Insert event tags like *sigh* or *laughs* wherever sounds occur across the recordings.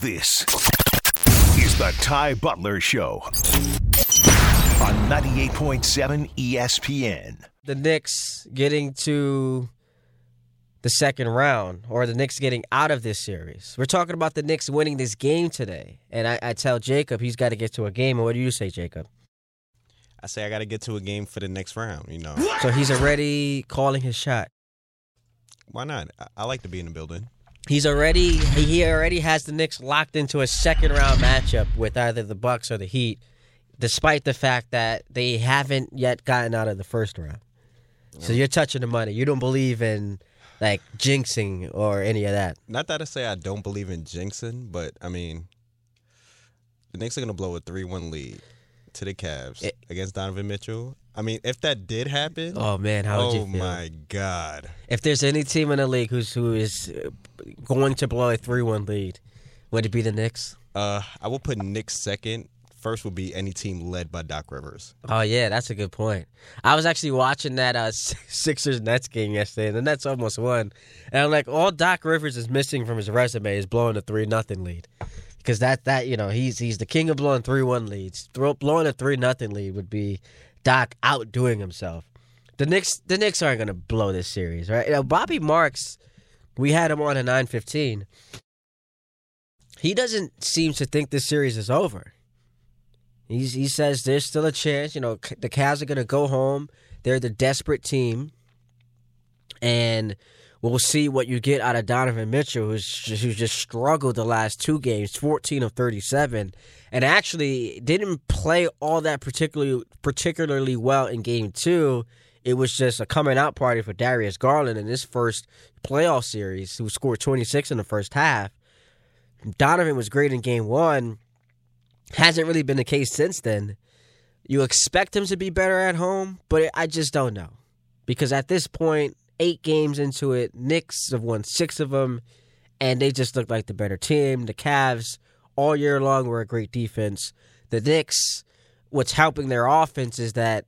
This is the Ty Butler Show on 98.7 ESPN. the Knicks getting to the second round or the Knicks getting out of this series. We're talking about the Knicks winning this game today. And I, I tell Jacob he's got to get to a game. And what do you say, Jacob? I say I got to get to a game for the next round. You know, So he's already calling his shot. why not? I, I like to be in the building. He's already he already has the Knicks locked into a second round matchup with either the Bucks or the Heat, despite the fact that they haven't yet gotten out of the first round. So you're touching the money. You don't believe in like jinxing or any of that. Not that I say I don't believe in jinxing, but I mean, the Knicks are gonna blow a three-one lead to the Cavs It- against Donovan Mitchell. I mean, if that did happen, Oh man, how would oh you feel? my god, If there's any team in the league who's who is going to blow a three-one lead, would it be the Knicks? uh, I will put Knicks second. First would be any team led by Doc Rivers. Oh yeah, that's a good point. I was actually watching that uh, *laughs* Sixers Nets game yesterday, and the Nets almost won. And I'm like, all Doc Rivers is missing from his resume is blowing a three nothing lead, because that that you know he's he's the king of blowing three one leads. Throw, blowing a three nothing lead would be Doc outdoing himself. The Knicks the Knicks aren't gonna blow this series, right? Know, Bobby Marks, we had him on at nine fifteen. He doesn't seem to think this series is over. He's, he says there's still a chance. You know, the Cavs are going to go home. They're the desperate team, and we'll see what you get out of Donovan Mitchell, who's just, who's just struggled the last two games, 14 of 37, and actually didn't play all that particularly particularly well in Game Two. It was just a coming out party for Darius Garland in his first playoff series, who scored 26 in the first half. Donovan was great in Game One hasn't really been the case since then. You expect him to be better at home, but I just don't know. Because at this point, eight games into it, Knicks have won six of them, and they just look like the better team. The Cavs, all year long, were a great defense. The Knicks, what's helping their offense is that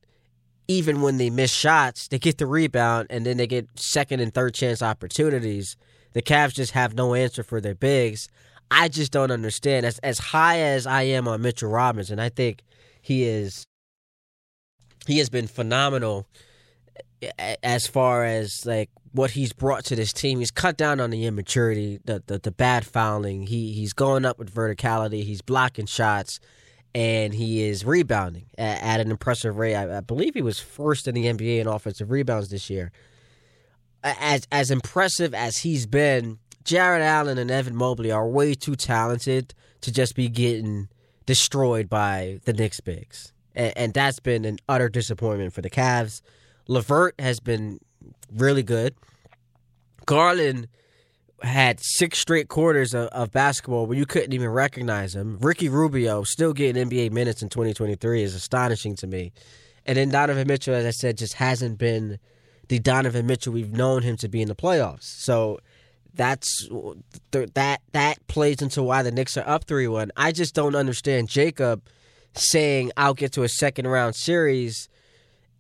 even when they miss shots, they get the rebound, and then they get second and third chance opportunities. The Cavs just have no answer for their bigs. I just don't understand. As as high as I am on Mitchell Robinson, I think he is he has been phenomenal as far as like what he's brought to this team. He's cut down on the immaturity, the the, the bad fouling. He he's going up with verticality. He's blocking shots, and he is rebounding at, at an impressive rate. I, I believe he was first in the NBA in offensive rebounds this year. As as impressive as he's been, Jarrett Allen and Evan Mobley are way too talented to just be getting destroyed by the Knicks bigs. And, and that's been an utter disappointment for the Cavs. Levert has been really good. Garland had six straight quarters of, of basketball where you couldn't even recognize him. Ricky Rubio still getting NBA minutes in 2023 is astonishing to me. And then Donovan Mitchell, as I said, just hasn't been the Donovan Mitchell we've known him to be in the playoffs. So that's that that plays into why the Knicks are up three one. I just don't understand Jacob saying I'll get to a second round series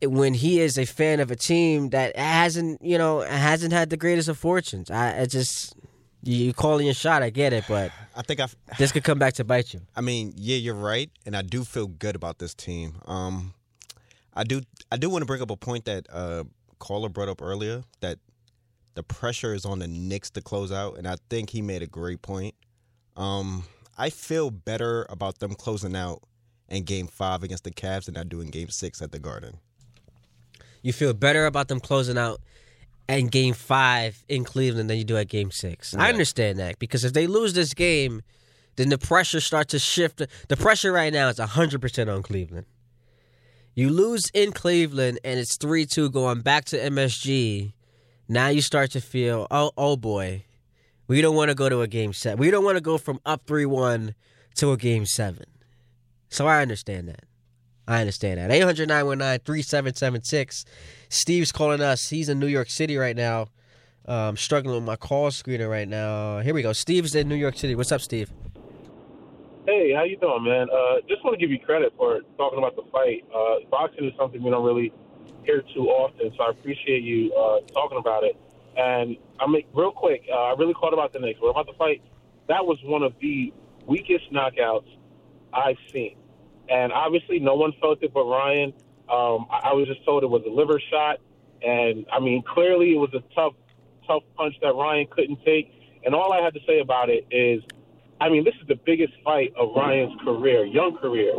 when he is a fan of a team that hasn't you know hasn't had the greatest of fortunes. I, I just you, calling your shot, I get it, but *sighs* I think I. *sighs* this could come back to bite you. I mean, yeah, you're right, and I do feel good about this team. Um, I do. I do want to bring up a point that uh, caller brought up earlier that the pressure is on the Knicks to close out, and I think he made a great point. Um, I feel better about them closing out in Game Five against the Cavs than I do in Game Six at the Garden. You feel better about them closing out and game five in Cleveland than you do at game six. I understand that because if they lose this game, then the pressure starts to shift. The pressure right now is 100% on Cleveland. You lose in Cleveland and it's 3 2 going back to MSG. Now you start to feel, oh, oh boy, we don't want to go to a game seven. We don't want to go from up 3 1 to a game seven. So I understand that. I understand that. 800 919 3776. Steve's calling us. He's in New York City right now. Um, struggling with my call screener right now. Here we go. Steve's in New York City. What's up, Steve? Hey, how you doing, man? Uh, just want to give you credit for talking about the fight. Uh, boxing is something we don't really hear too often, so I appreciate you uh, talking about it. And I mean, real quick, uh, I really caught about the Knicks. What about the fight? that was one of the weakest knockouts I've seen. And obviously, no one felt it but Ryan. Um, I, I was just told it was a liver shot, and I mean, clearly it was a tough, tough punch that Ryan couldn't take. And all I had to say about it is, I mean, this is the biggest fight of Ryan's career, young career.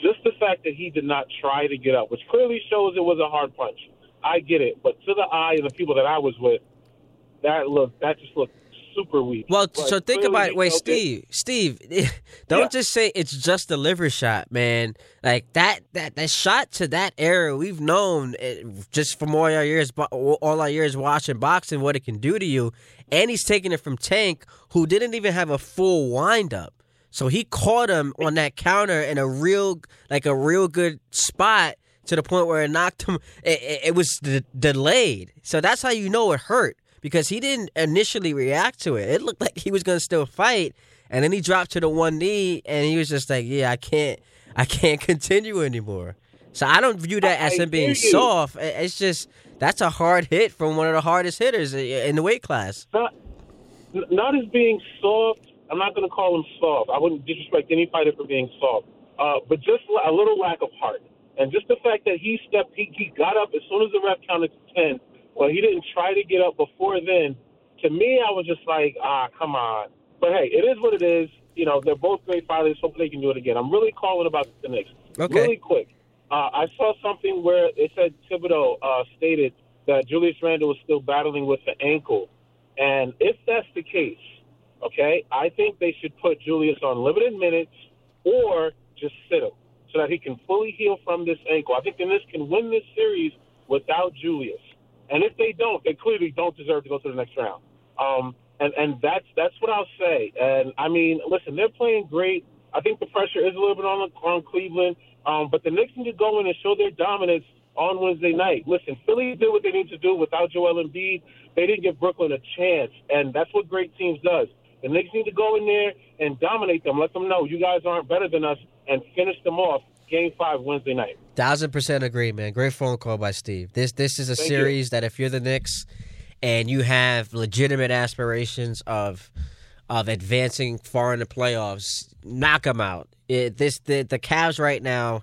Just the fact that he did not try to get up, which clearly shows it was a hard punch. I get it, but to the eye of the people that I was with, that looked that just looked super weak. Well, But so think about it. Wait, it. Steve, Steve, *laughs* don't Yeah. just say it's just a liver shot, man. Like that, that, that shot to that era, we've known it, just from all our years, all our years watching boxing, what it can do to you. And he's taking it from Tank, who didn't even have a full windup. So he caught him on that counter in a real, like a real good spot to the point where it knocked him. It, it, it was d- delayed. So that's how you know it hurt because he didn't initially react to it. It looked like he was going to still fight, and then he dropped to the one knee, and he was just like, "Yeah, I can't, *laughs* I can't continue anymore." So I don't view that as him being soft. It's just that's a hard hit from one of the hardest hitters in the weight class. not not as being soft. I'm not going to call him soft. I wouldn't disrespect any fighter for being soft, uh, but just a little lack of heart, and just the fact that he stepped, he, he got up as soon as the ref counted to ten. Well, he didn't try to get up before then. To me, I was just like, ah, come on. But hey, it is what it is. You know, they're both great fighters. Hopefully, they can do it again. I'm really calling about the Knicks. Okay. Really quick. Uh, I saw something where it said Thibodeau uh, stated that Julius Randle was still battling with the ankle. And if that's the case, okay, I think they should put Julius on limited minutes or just sit him so that he can fully heal from this ankle. I think the Knicks can win this series without Julius. And if they don't, they clearly don't deserve to go to the next round. Um, and and that's that's what I'll say. And I mean, listen, they're playing great. I think the pressure is a little bit on on Cleveland, um, but the Knicks need to go in and show their dominance on Wednesday night. Listen, Philly did what they need to do without Joel Embiid. They didn't give Brooklyn a chance, and that's what great teams does. The Knicks need to go in there and dominate them. Let them know you guys aren't better than us, and finish them off. Game five Wednesday night. Thousand percent agree, man. Great phone call by Steve. This this is a Thank you. series that if you're the Knicks and you have legitimate aspirations of of advancing far in the playoffs, knock them out. It, this the the Cavs right now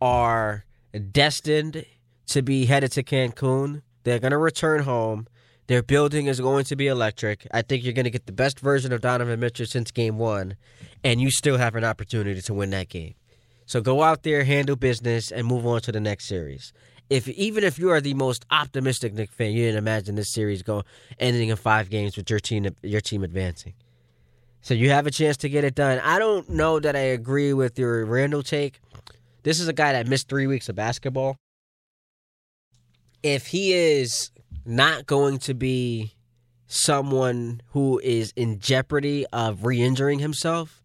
are destined to be headed to Cancun. They're going to return home. Their building is going to be electric. I think you're going to get the best version of Donovan Mitchell since game one, and you still have an opportunity to win that game. So go out there, handle business, and move on to the next series. If even if you are the most optimistic Knick fan, you didn't imagine this series going ending in five games with your team your team advancing. So you have a chance to get it done. I don't know that I agree with your Randle take. This is a guy that missed three weeks of basketball. If he is not going to be someone who is in jeopardy of re-injuring himself,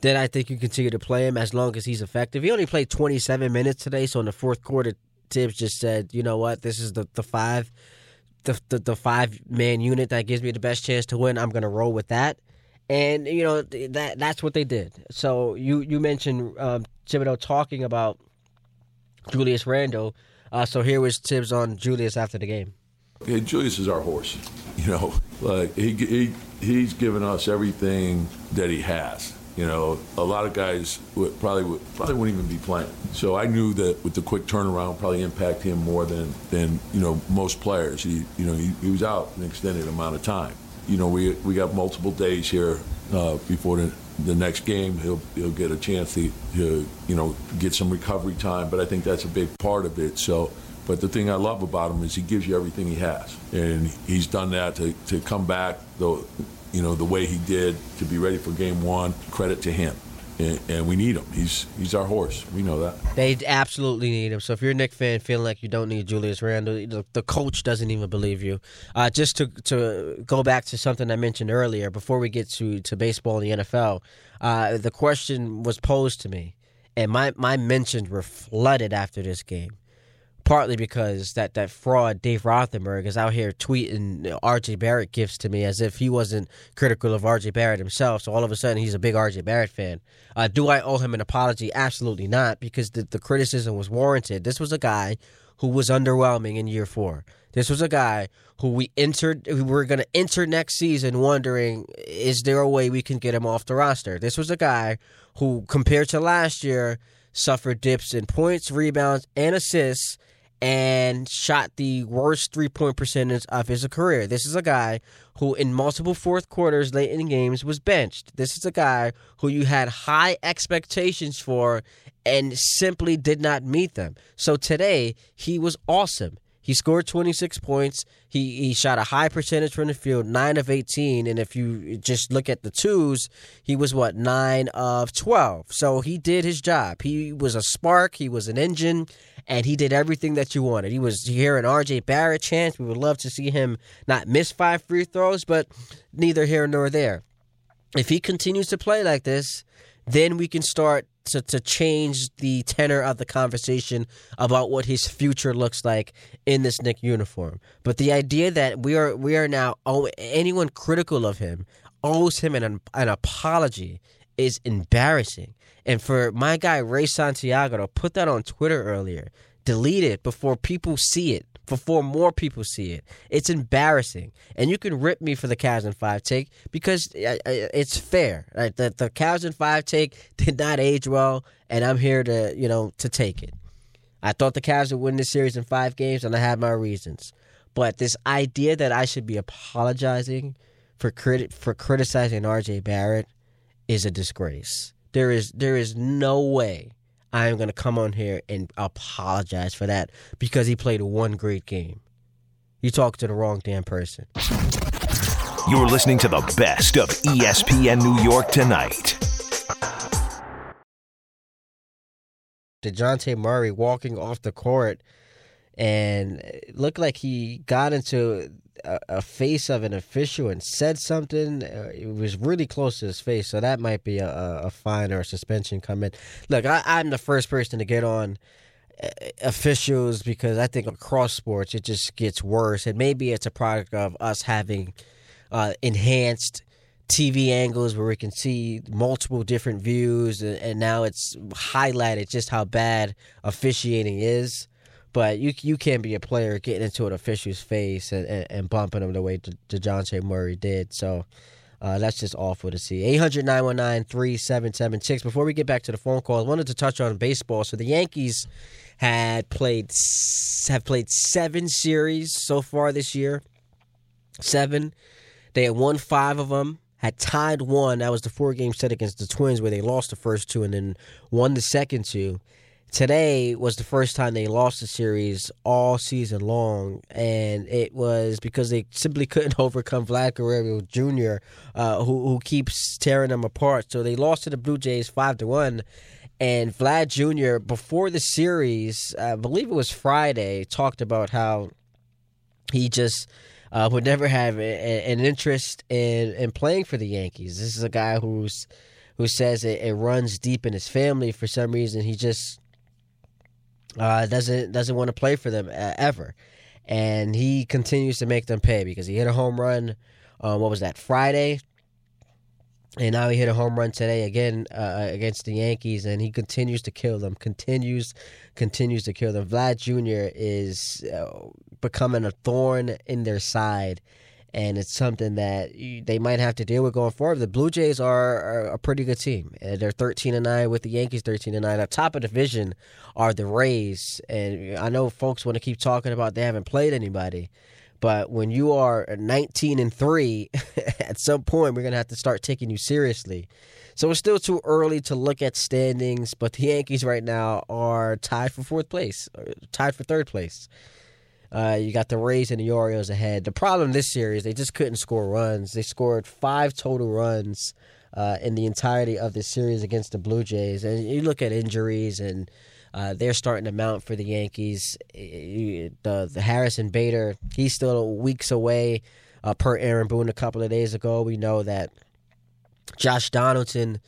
then I think you continue to play him as long as he's effective. He only played 27 minutes today, so in the fourth quarter, Thibs just said, "You know what? This is the the five, the the, the five man unit that gives me the best chance to win. I'm going to roll with that." And you know that that's what they did. So you you mentioned um, Thibodeau talking about Julius Randle. Uh, so here was Thibs on Julius after the game. Julius is our horse. *laughs* You know, like he, he he's given us everything that he has. You know, a lot of guys would probably would, probably wouldn't even be playing. So I knew that with the quick turnaround, probably impact him more than than you know most players. He you know he, he was out an extended amount of time. You know, we we got multiple days here uh, before the the next game. He'll he'll get a chance to, to you know get some recovery time. But I think that's a big part of it. So. But the thing I love about him is he gives you everything he has, and he's done that to, to come back the, you know, the way he did to be ready for game one. Credit to him, and, and we need him. He's he's our horse. We know that. They absolutely need him. So if you're a Knick fan feeling like you don't need Julius Randle, the, the coach doesn't even believe you. Uh, just to to go back to something I mentioned earlier, before we get to, to baseball and the NFL, uh, the question was posed to me, and my, my mentions were flooded after this game. Partly because that, that fraud Dave Rothenberg is out here tweeting RJ Barrett gifts to me as if he wasn't critical of RJ Barrett himself. So all of a sudden he's a big RJ Barrett fan. Uh, do I owe him an apology? Absolutely not, because the, the criticism was warranted. This was a guy who was underwhelming in year four. This was a guy who we entered. We were going to enter next season wondering, is there a way we can get him off the roster? This was a guy who, compared to last year, suffered dips in points, rebounds, and assists, and shot the worst three point percentage of his career. This is a guy who, in multiple fourth quarters late in games, was benched. This is a guy who you had high expectations for and simply did not meet them. So today, he was awesome. He scored 26 points. He he shot a high percentage from the field, 9 of 18, and if you just look at the twos, he was what, 9 of 12. So he did his job. He was a spark, he was an engine, and he did everything that you wanted. He was here an RJ Barrett chance. We would love to see him not miss five free throws, but neither here nor there. If he continues to play like this, then we can start to, to change the tenor of the conversation about what his future looks like in this Knick uniform. But the idea that we are we are now oh, anyone critical of him owes him an an apology is embarrassing. And for my guy Ray Santiago to put that on Twitter earlier, delete it before people see it before more people see it. It's embarrassing, and you can rip me for the Cavs and five take because uh, uh, it's fair. Right? The the Cavs and five take *laughs* did not age well, and I'm here to you know to take it. I thought the Cavs would win this series in five games, and I had my reasons. But this idea that I should be apologizing for crit- for criticizing R.J. Barrett is a disgrace. There is there is no way I am going to come on here and apologize for that because he played one great game. You talk to the wrong damn person. You're listening to the best of ESPN New York tonight. DeJounte Murray walking off the court and looked like he got into a, a, face of an official and said something. Uh, it was really close to his face, so that might be a, a fine or a suspension coming. Look, I, I'm the first person to get on uh, officials because I think across sports it just gets worse, and maybe it's a product of us having uh, enhanced. TV angles where we can see multiple different views, and, and now it's highlighted just how bad officiating is. But you you can't be a player getting into an official's face and, and, and bumping him the way DeJounte Murray did. So uh, that's just awful to see. 800 919 3776. Before we get back to the phone call, I wanted to touch on baseball. So the Yankees had played have played seven series so far this year. Seven. They had won five of them. Had tied one. That was the four game set against the Twins, where they lost the first two and then won the second two today was the first time they lost the series all season long, and it was because they simply couldn't *laughs* overcome Vlad Guerrero Jr., uh, who who keeps tearing them apart. So they lost to the Blue Jays five to one. And Vlad Jr. before the series, I believe it was Friday, talked about how he just uh, would never have a, an interest in, in playing for the Yankees. This is a guy who's who says it, it runs deep in his family. For some reason, he just uh, doesn't doesn't want to play for them uh, ever, and he continues to make them pay because he hit a home run. Uh, what was that Friday? And now he hit a home run today again uh, against the Yankees, and he continues to kill them. Continues, continues to kill them. Vlad Jr. is uh, becoming a thorn in their side, and it's something that they might have to deal with going forward. The Blue Jays are, are a pretty good team. They're thirteen and nine with the Yankees thirteen and nine. At top of the division are the Rays, and I know folks want to keep talking about they haven't played anybody, but when you are nineteen and three, *laughs* at some point we're gonna have to start taking you seriously. So it's still too early to look at standings, but the Yankees right now are tied for fourth place, tied for third place. Uh, you got the Rays and the Orioles ahead. The problem this series, they just couldn't score runs. They scored five total runs uh, in the entirety of this series against the Blue Jays. And you look at injuries, and uh, they're starting to mount for the Yankees. The, the Harrison Bader, he's still weeks away. Uh, per Aaron Boone a couple of days ago, we know that Josh Donaldson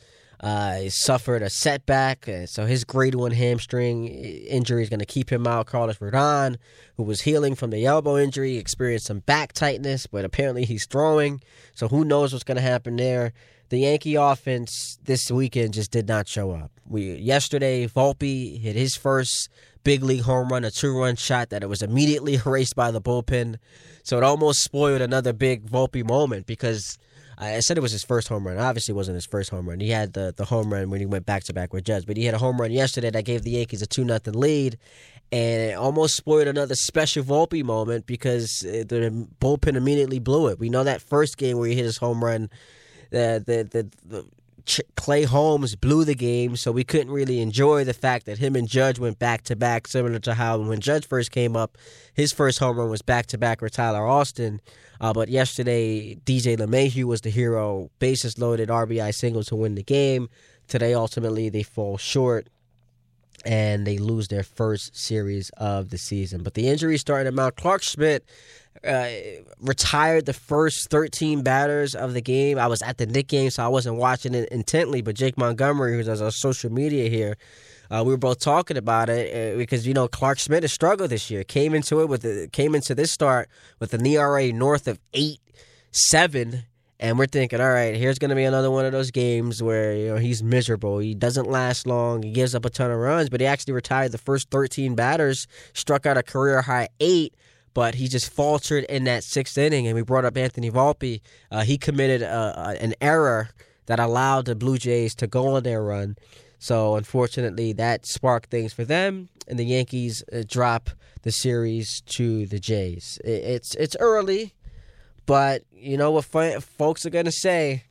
uh, he suffered a setback, so his grade one hamstring injury is going to keep him out. Carlos Rodon, who was healing from the elbow injury, experienced some back tightness, but apparently he's throwing, so who knows what's going to happen there. the Yankee offense this weekend just did not show up. We yesterday Volpe hit his first big league home run, a two-run shot that it was immediately *laughs* erased by the bullpen. So it almost spoiled another big Volpe moment because I said it was his first home run. Obviously, it wasn't his first home run. He had the, the home run when he went back to back with Judge, but he had a home run yesterday that gave the Yankees a two nothing lead, and it almost spoiled another special Volpe moment because uh, the bullpen immediately blew it. We know that first game where he hit his home run, the the the. the Clay Holmes blew the game, so we couldn't really enjoy the fact that him and Judge went back to back, similar to how when Judge first came up, his first home run was back to back with Tyler Austin. Uh, but yesterday, DJ LeMahieu was the hero, bases loaded, RBI single to win the game. Today, ultimately, they fall short and they lose their first series of the season. But the injury started to mount. Clarke Schmidt uh, retired the first 13 batters of the game. I was at the Knick game, so I wasn't watching it intently. But Jake Montgomery, who's on social media here, uh, we were both talking about it uh, because you know Clarke Schmidt has struggled this year. Came into it with the, came into this start with an ERA north of eight seven, and we're thinking, all right, here's going to be another one of those games where you know he's miserable. He doesn't last long. He gives up a ton of runs, but he actually retired the first 13 batters, struck out a career high eight but he just faltered in that sixth inning. And we brought up Anthony Volpe. Uh, he committed uh, an error that allowed the Blue Jays to go on their run. So unfortunately, that sparked things for them, and the Yankees uh, drop the series to the Jays. It's it's early, but you know what folks are gonna say.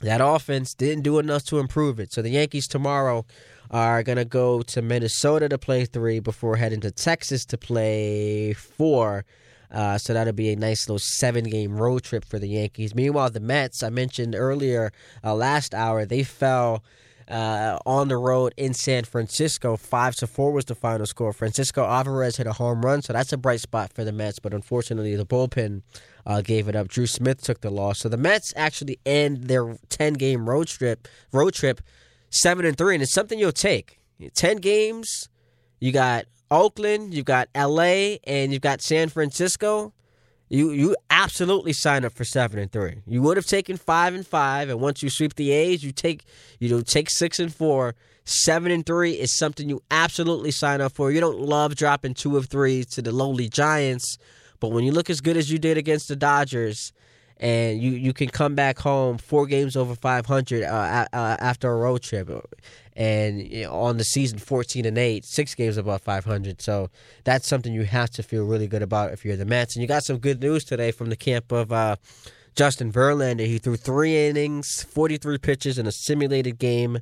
That offense didn't do enough to improve it. So the Yankees tomorrow are going to go to Minnesota to play three before heading to Texas to play four. Uh, so that'll be a nice little seven game road trip for the Yankees. Meanwhile, the Mets, I mentioned earlier uh, last hour, they fell. Uh, on the road in San Francisco. Five to four was the final score. Francisco Alvarez hit a home run, so that's a bright spot for the Mets. But unfortunately, the bullpen uh, gave it up. Drew Smith took the loss, so the Mets actually end their ten game road trip road trip seven and three, and it's something you'll take. Ten games, you got Oakland, you've got L.A., and you've got San Francisco. You you absolutely sign up for seven and three. You would have taken five and five, and once you sweep the A's, you take you know take six and four. Seven and three is something you absolutely sign up for. You don't love dropping two of three to the lowly Giants, but when you look as good as you did against the Dodgers, and you, you can come back home four games over 500 uh, uh, after a road trip. And you know, on the season 14 and 8 six games above 500 so that's something you have to feel really good about if you're the Mets. And you got some good news today from the camp of uh, Justin Verlander. He threw three innings 43 pitches in a simulated game.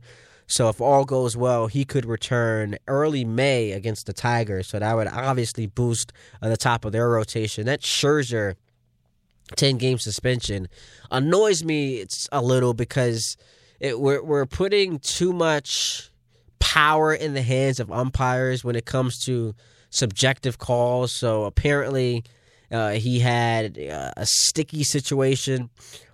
So if all goes well, he could return early May against the Tigers. So that would obviously boost uh, the top of their rotation. That Scherzer 10 game suspension annoys me it's a little because it, we're, we're putting too much power in the hands of umpires when it comes to subjective calls. So apparently, uh, he had uh, a sticky situation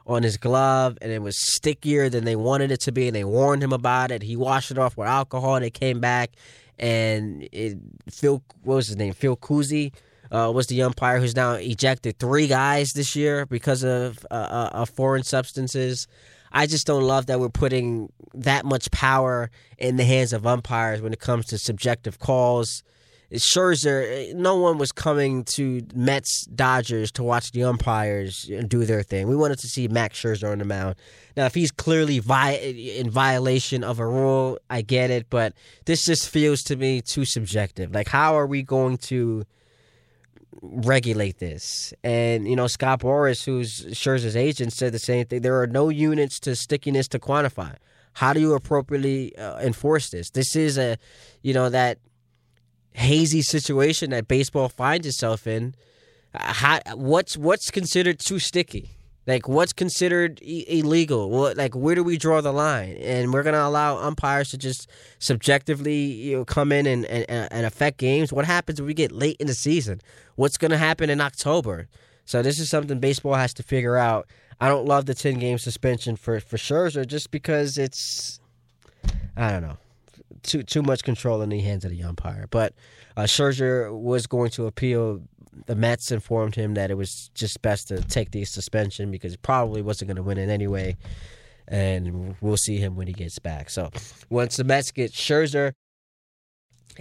on his glove, and it was stickier than they wanted it to be, and they warned him about it. He washed it off with alcohol, and it came back. And it, Phil, what was his name? Phil Cuzzi uh, was the umpire who's now ejected three guys this year because of, uh, uh, foreign substances. I just don't love that we're putting that much power in the hands of umpires when it comes to subjective calls. Scherzer, no one was coming to Mets Dodgers to watch the umpires do their thing. We wanted to see Max Scherzer on the mound. Now, if he's clearly vi- in violation of a rule, I get it, but this just feels to me too subjective. Like, how are we going to regulate this. And you know, Scott Boras, who's Scherzer's agent, said the same thing. There are no units to stickiness to quantify. How do you appropriately uh, enforce this? This is a, you know, that hazy situation that baseball finds itself in. How, what's what's considered too sticky? Like what's considered illegal? What like where do we draw the line? And we're gonna allow umpires to just subjectively you know come in and, and, and affect games. What happens if we get late in the season? What's gonna happen in October? So this is something baseball has to figure out. I don't love the ten game suspension for for Scherzer just because it's I don't know too too much control in the hands of the umpire. But uh, Scherzer was going to appeal the Mets informed him that it was just best to take the suspension because he probably wasn't going to win it anyway. and we'll see him when he gets back. So once the Mets get Scherzer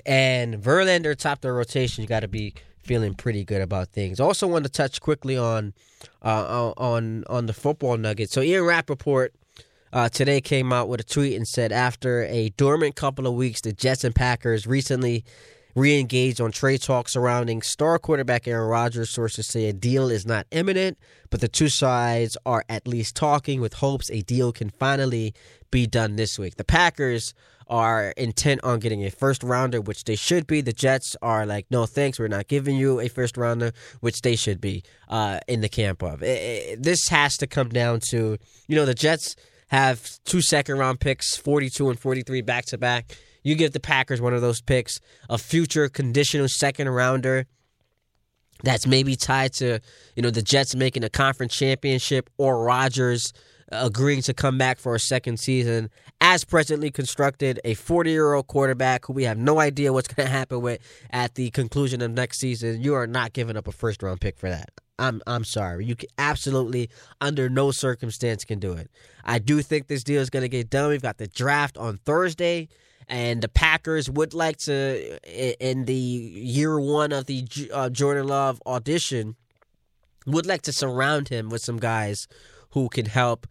and Verlander top the rotation, you got to be feeling pretty good about things. Also, want to touch quickly on uh, on on the football nugget. So Ian Rapoport uh, today came out with a tweet and said after a dormant couple of weeks, the Jets and Packers recently re-engaged on trade talks surrounding star quarterback Aaron Rodgers. Sources say a deal is not imminent, but the two sides are at least talking with hopes a deal can finally be done this week. The Packers are intent on getting a first rounder, which they should be. The Jets are like, no thanks, we're not giving you a first rounder, which they should be uh, in the camp of. It, it, this has to come down to, you know, the Jets have two second round picks, 42 and 43 back to back. You give the Packers one of those picks, a future conditional second rounder that's maybe tied to, you know, the Jets making a conference championship or Rodgers agreeing to come back for a second season as presently constructed, a 40 year old quarterback who we have no idea what's going to happen with at the conclusion of next season. You are not giving up a first round pick for that. I'm I'm sorry. You absolutely under no circumstance can do it. I do think this deal is going to get done. We've got the draft on Thursday and the Packers would like to in the year 1 of the uh, Jordan Love audition would like to surround him with some guys who can help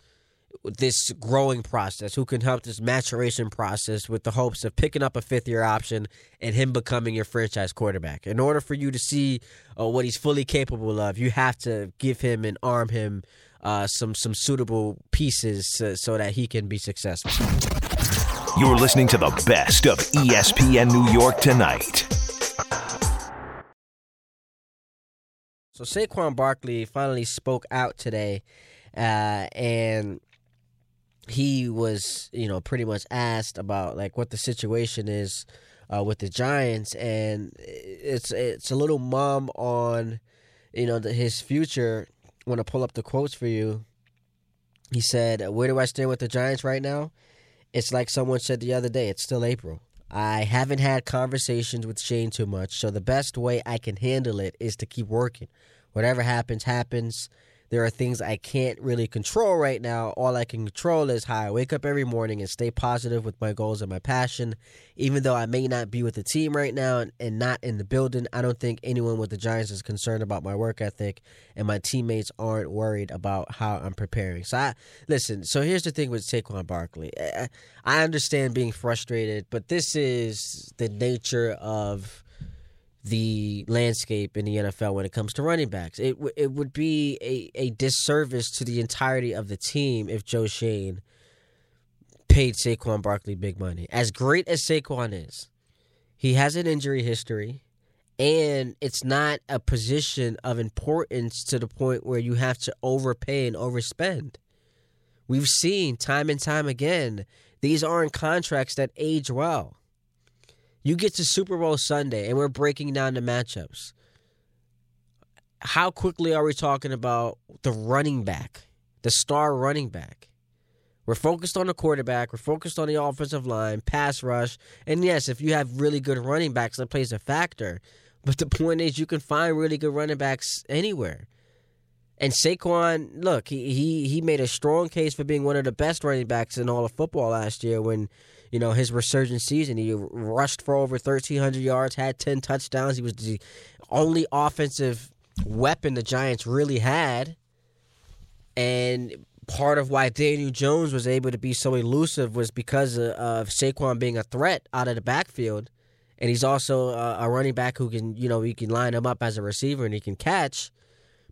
this growing process, who can help this maturation process with the hopes of picking up a fifth year option and him becoming your franchise quarterback. In order for you to see uh, what he's fully capable of, you have to give him and arm him uh, some some suitable pieces so that he can be successful. You're listening to the best of ESPN New York tonight. So Saquon Barkley finally spoke out today, uh, and he was, you know, pretty much asked about like what the situation is uh, with the Giants, and it's it's a little mum on, you know, the, his future. I want to pull up the quotes for you. He said, "Where do I stand with the Giants right now? It's like someone said the other day. It's still April. I haven't had conversations with Schoen too much, so the best way I can handle it is to keep working. Whatever happens, happens." There are things I can't really control right now. All I can control is how I wake up every morning and stay positive with my goals and my passion. Even though I may not be with the team right now and, not in the building, I don't think anyone with the Giants is concerned about my work ethic, and my teammates aren't worried about how I'm preparing. So, I listen. So here's the thing with Saquon Barkley. I understand being frustrated, but this is the nature of the landscape in the NFL when it comes to running backs. It w- it would be a, a disservice to the entirety of the team if Joe Schoen paid Saquon Barkley big money. As great as Saquon is, he has an injury history, and it's not a position of importance to the point where you have to overpay and overspend. We've seen time and time again, these aren't contracts that age well. You get to Super Bowl Sunday and we're breaking down the matchups. How quickly are we talking about the running back, the star running back? We're focused on the quarterback. We're focused on the offensive line, pass rush. And yes, if you have really good running backs, that plays a factor. But the point is, you can find really good running backs anywhere. And Saquon, look, he, he he made a strong case for being one of the best running backs in all of football last year when you know, his resurgent season. He rushed for over 1,300 yards, had 10 touchdowns. He was the only offensive weapon the Giants really had. And part of why Daniel Jones was able to be so elusive was because of, of Saquon being a threat out of the backfield. And he's also a, a running back who can, you know, you can line him up as a receiver and he can catch.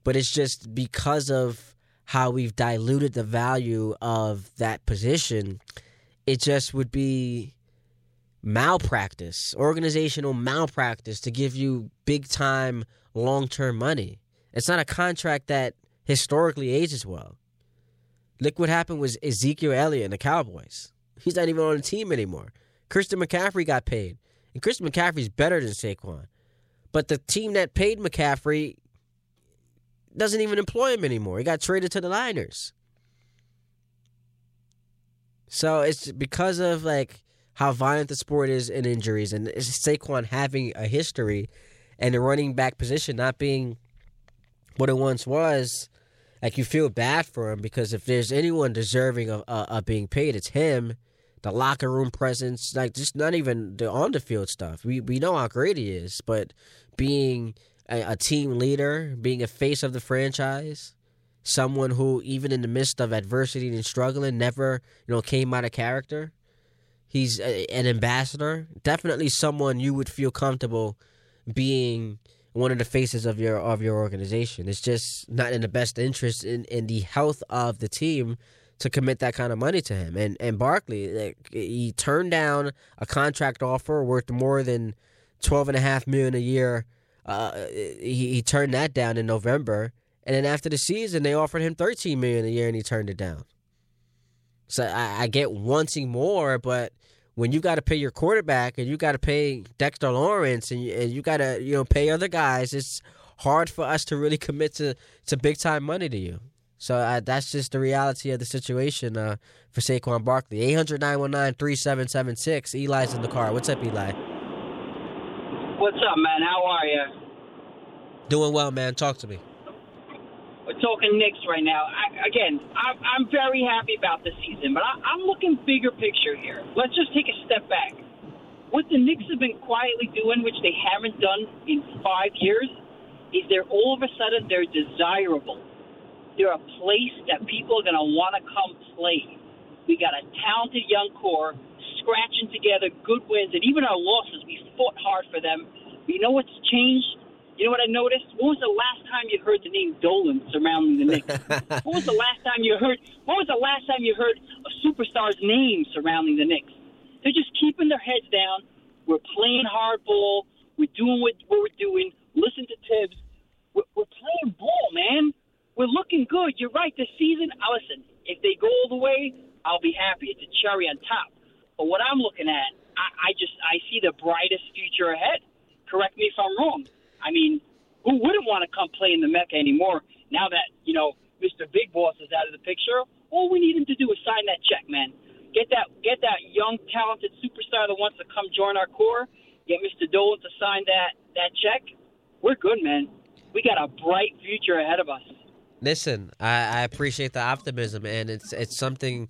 But it's just because of how we've diluted the value of that position it just would be malpractice, organizational malpractice to give you big time, long term money. It's not a contract that historically ages well. Look what happened with Ezekiel Elliott and the Cowboys. He's not even on the team anymore. Christian McCaffrey got paid. And Christian McCaffrey's better than Saquon. But the team that paid McCaffrey doesn't even employ him anymore. He got traded to the Niners. So it's because of like how violent the sport is in injuries and Saquon having a history and the running back position not being what it once was. like you feel bad for him because if there's anyone deserving of uh, of being paid, it's him. The locker room presence, like just not even the on the field stuff. We we know how great he is, but being a, a team leader, being a face of the franchise, someone who even in the midst of adversity and struggling never you know came out of character. He's a, an ambassador, definitely someone you would feel comfortable being one of the faces of your of your organization. It's just not in the best interest in, in the health of the team to commit that kind of money to him. And and Barkley, like, he turned down a contract offer worth more than twelve and a half million a year. Uh, he, he turned that down in November, and then after the season, they offered him thirteen million a year, and he turned it down. So I, I get wanting more, but when you got to pay your quarterback and you got to pay Dexter Lawrence and you, and you got to you know pay other guys, it's hard for us to really commit to to big time money to you. So uh, that's just the reality of the situation uh, for Saquon Barkley. 800 3776 Eli's in the car. What's up, Eli? What's up, man? How are you? Doing well, man. Talk to me. We're talking Knicks right now. I, again, I'm, I'm very happy about the season, but I, I'm looking bigger picture here. Let's just take a step back. What the Knicks have been quietly doing, which they haven't done in five years, is they're all of a sudden they're desirable they're a place that people are going to want to come play. We got a talented young core, scratching together good wins, and even our losses, we fought hard for them. You know what's changed? You know what I noticed? When was the last time you heard the name Dolan surrounding the Knicks? *laughs* when was the last time you heard? When was the last time you heard a superstar's name surrounding the Knicks? They're just keeping their heads down. We're playing hardball. We're doing what, what we're doing. Listen to Thibs. We're, we're playing ball, man we're looking good. You're right. This season, I listen. If they go all the way, I'll be happy. It's a cherry on top. But what I'm looking at, I, I just I see the brightest future ahead. Correct me if I'm wrong. I mean, who wouldn't want to come play in the Mecca anymore? Now that you know Mr. Big Boss is out of the picture, all we need him to do is sign that check, man. Get that get that young talented superstar that wants to come join our core. Get Mr. Dolan to sign that that check. We're good, man. We got a bright future ahead of us. Listen, I, I appreciate the optimism, and it's it's something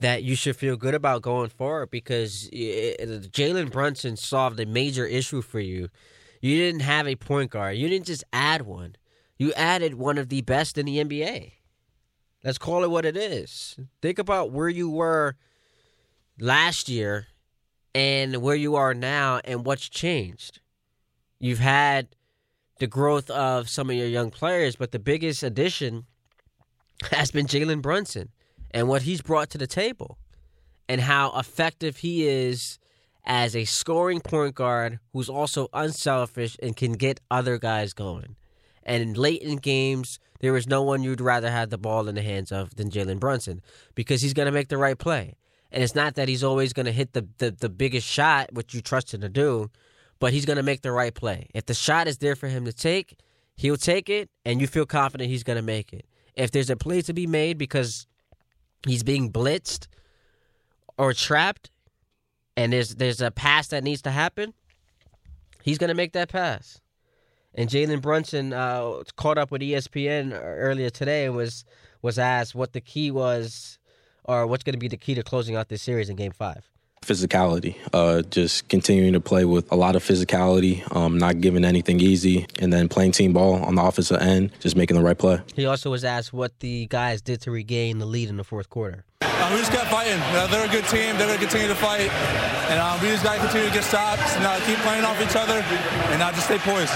that you should feel good about going forward because Jalen Brunson solved a major issue for you. You didn't have a point guard. You didn't just add one. You added one of the best in the NBA. Let's call it what it is. Think about where you were last year and where you are now and what's changed. You've had the growth of some of your young players, but the biggest addition has been Jalen Brunson and what he's brought to the table and how effective he is as a scoring point guard who's also unselfish and can get other guys going. And late in games, there is no one you'd rather have the ball in the hands of than Jalen Brunson because he's going to make the right play. And it's not that he's always going to hit the, the, the biggest shot, which you trust him to do, but he's going to make the right play. If the shot is there for him to take, he'll take it, and you feel confident he's going to make it. If there's a play to be made because he's being blitzed or trapped, and there's there's a pass that needs to happen, he's to make that pass. And Jalen Brunson uh, caught up with ESPN earlier today and was was asked what the key was, or what's going to be the key to closing out this series in Game Five physicality. Uh, just continuing to play with a lot of physicality, um, not giving anything easy, and then playing team ball on the offensive end, just making the right play. He also was asked what the guys did to regain the lead in the fourth quarter. Uh, we just kept fighting. Uh, they're a good team. They're going to continue to fight. And um, we just got to continue to get stops and uh, keep playing off each other and not just stay poised.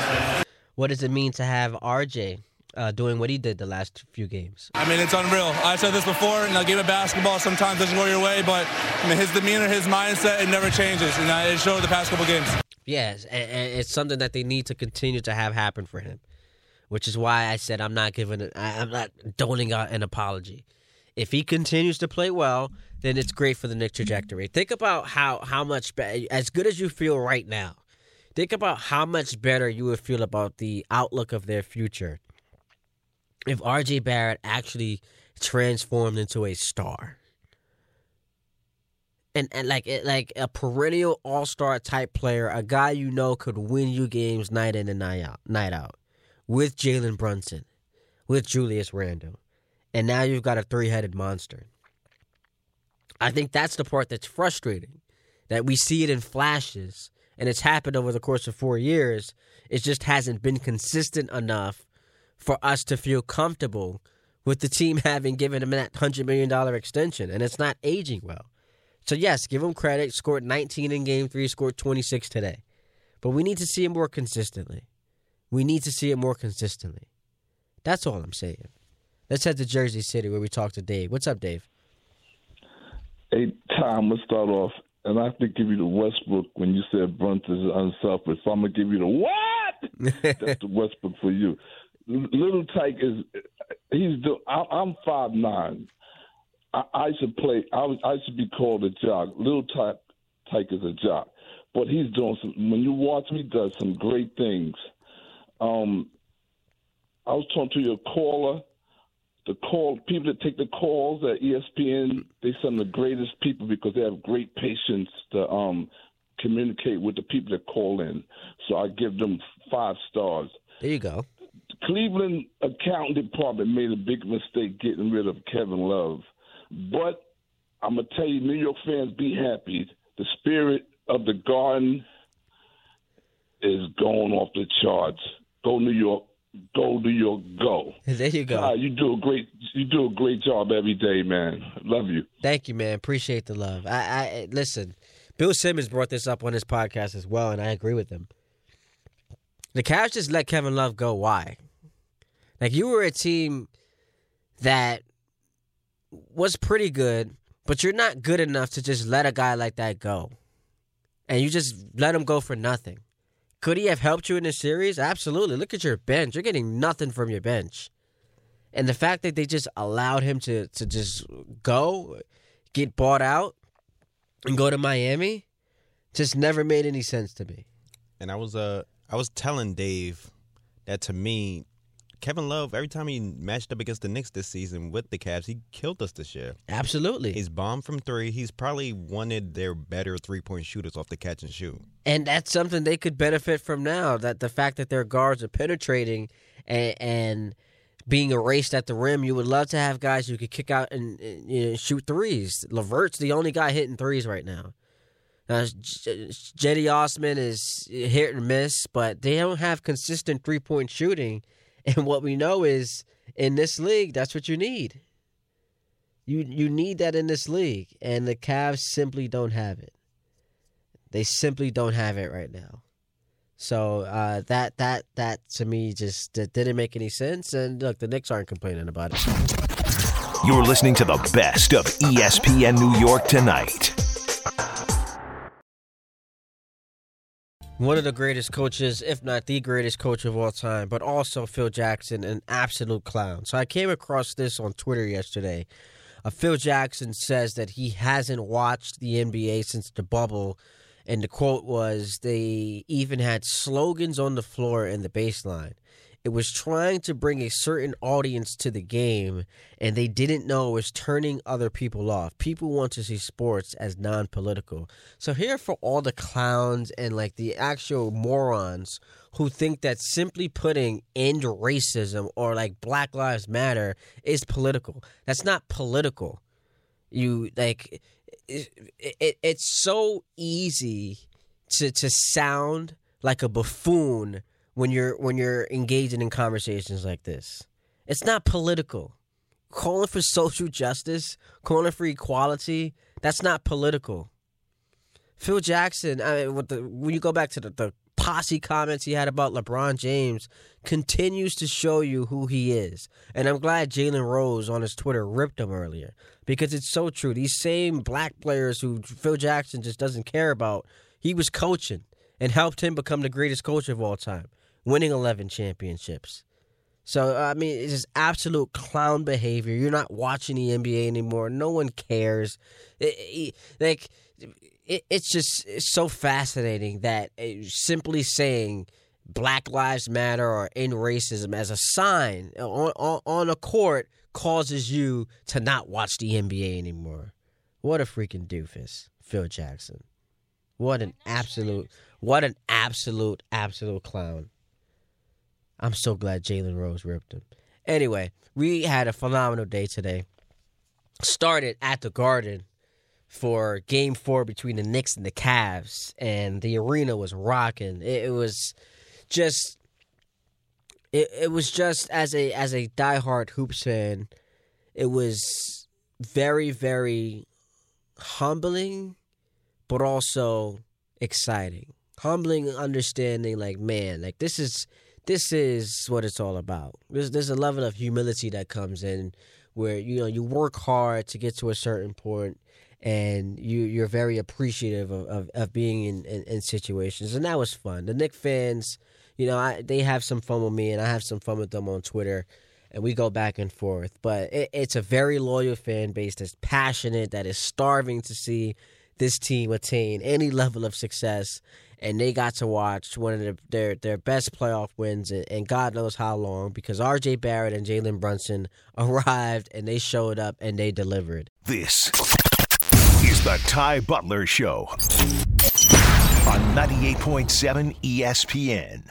What does it mean to have RJ uh, doing what he did the last few games. I mean, it's unreal. I said this before, in a game of basketball sometimes doesn't go your way, but I mean, his demeanor, his mindset, it never changes, and uh, it showed the past couple games. Yes, and, and, it's something that they need to continue to have happen for him, which is why I said I'm not giving it. I'm not doling out an apology. If he continues to play well, then it's great for the Knicks trajectory. Think about how how much as good as you feel right now. Think about how much better you would feel about the outlook of their future if RJ Barrett actually transformed into a star. And, and like like a perennial all star type player, a guy you know could win you games night in and night out, night out, with Jalen Brunson, with Julius Randle, and now you've got a three headed monster. I think that's the part that's frustrating. That we see it in flashes, and it's happened over the course of four years. It just hasn't been consistent enough for us to feel comfortable with the team *laughs* having given him that $100 million extension, and it's not aging well. So, yes, give him credit. Scored 19 in game three, scored 26 today. But we need to see it more consistently. We need to see it more consistently. That's all I'm saying. Let's head to Jersey City where we talk to Dave. What's up, Dave? Hey, Tom, let's start off. And I have to give you the Westbrook when you said Brunt is unselfish. So I'm going to give you the what? *laughs* That's the Westbrook for you. Little Tyke is, he's, the, I, I'm five nine. I, I should play, I, I should be called a jock. Little Tyke, Tyke is a jock. But he's doing some, when you watch him, he does some great things. Um, I was talking to your caller the call people that take the calls at ESPN, they some of the greatest people because they have great patience to um, communicate with the people that call in. So I give them five stars. There you go. Cleveland accounting department made a big mistake getting rid of Kevin Love. But I'm gonna tell you, New York fans, be happy. The spirit of the Garden is going off the charts. Go New York go to your go. There you go. Uh, you do a great you do a great job every day, man. Love you. Thank you, man. Appreciate the love. I, I listen. Bill Simmons brought this up on his podcast as well, and I agree with him. The Cavs just let Kevin Love go. Why? Like you were a team that was pretty good, but you're not good enough to just let a guy like that go, and you just let him go for nothing. Could he have helped you in this series? Absolutely. Look at your bench. You're getting nothing from your bench. And the fact that they just allowed him to to just go, get bought out, and go to Miami, just never made any sense to me. And I was uh I was telling Dave that to me, Kevin Love, every time he matched up against the Knicks this season with the Cavs, he killed us this year. Absolutely. He's bombed from three. He's probably wanted their better three point shooters off the catch and shoot. And that's something they could benefit from now. That the fact that their guards are penetrating and, and being erased at the rim, you would love to have guys who could kick out and, and you know, shoot threes. Levert's the only guy hitting threes right now. Uh, Cedi Osman is hit and miss, but they don't have consistent three point shooting. And what we know is in this league, that's what you need. You you need that in this league, and the Cavs simply don't have it. They simply don't have it right now. So uh, that that that to me just didn't make any sense. And look, the Knicks aren't complaining about it. You're listening to the best of ESPN New York tonight. One of the greatest coaches, if not the greatest coach of all time, but also Phil Jackson, an absolute clown. So I came across this on Twitter yesterday. Uh, Phil Jackson says that he hasn't watched the NBA since the bubble, and the quote was they even had slogans on the floor in the baseline. It was trying to bring a certain audience to the game, and they didn't know it was turning other people off. People want to see sports as non political. So, here for all the clowns and like the actual morons who think that simply putting end racism or like Black Lives Matter is political. That's not political. You like it, it, it's so easy to to sound like a buffoon when you're when you're engaging in conversations like this. It's not political. Calling for social justice, calling for equality, that's not political. Phil Jackson, I mean, the, when you go back to the, the posse comments he had about LeBron James, continues to show you who he is. And I'm glad Jalen Rose on his Twitter ripped him earlier because it's so true. These same black players who Phil Jackson just doesn't care about, he was coaching and helped him become the greatest coach of all time winning 11 championships. So, I mean, it's just absolute clown behavior. You're not watching the NBA anymore. No one cares. It, it, like, it, it's just it's so fascinating that uh, simply saying Black Lives Matter or end racism as a sign on, on, on a court causes you to not watch the NBA anymore. What a freaking doofus, Phil Jackson. What an absolute, what an absolute, absolute clown. I'm so glad Jalen Rose ripped him. Anyway, we had a phenomenal day today. Started at the Garden for Game Four between the Knicks and the Cavs, and the arena was rocking. It, it was just, it, it was just as a as a diehard hoops fan, it was very very humbling, but also exciting. Humbling, understanding, like man, like this is this is what it's all about. There's there's a level of humility that comes in where you know you work hard to get to a certain point and you you're very appreciative of, of, of being in, in, in, situations and that was fun. The Knick fans, you know, I, they have some fun with me and I have some fun with them on Twitter and we go back and forth. But it, it's a very loyal fan base that's passionate, that is starving to see this team attain any level of success. And they got to watch one of the, their their best playoff wins, and, and God knows how long, because R.J. Barrett and Jalen Brunson *laughs* arrived and they showed up and they delivered. This is the Ty Butler Show on 98.7 ESPN.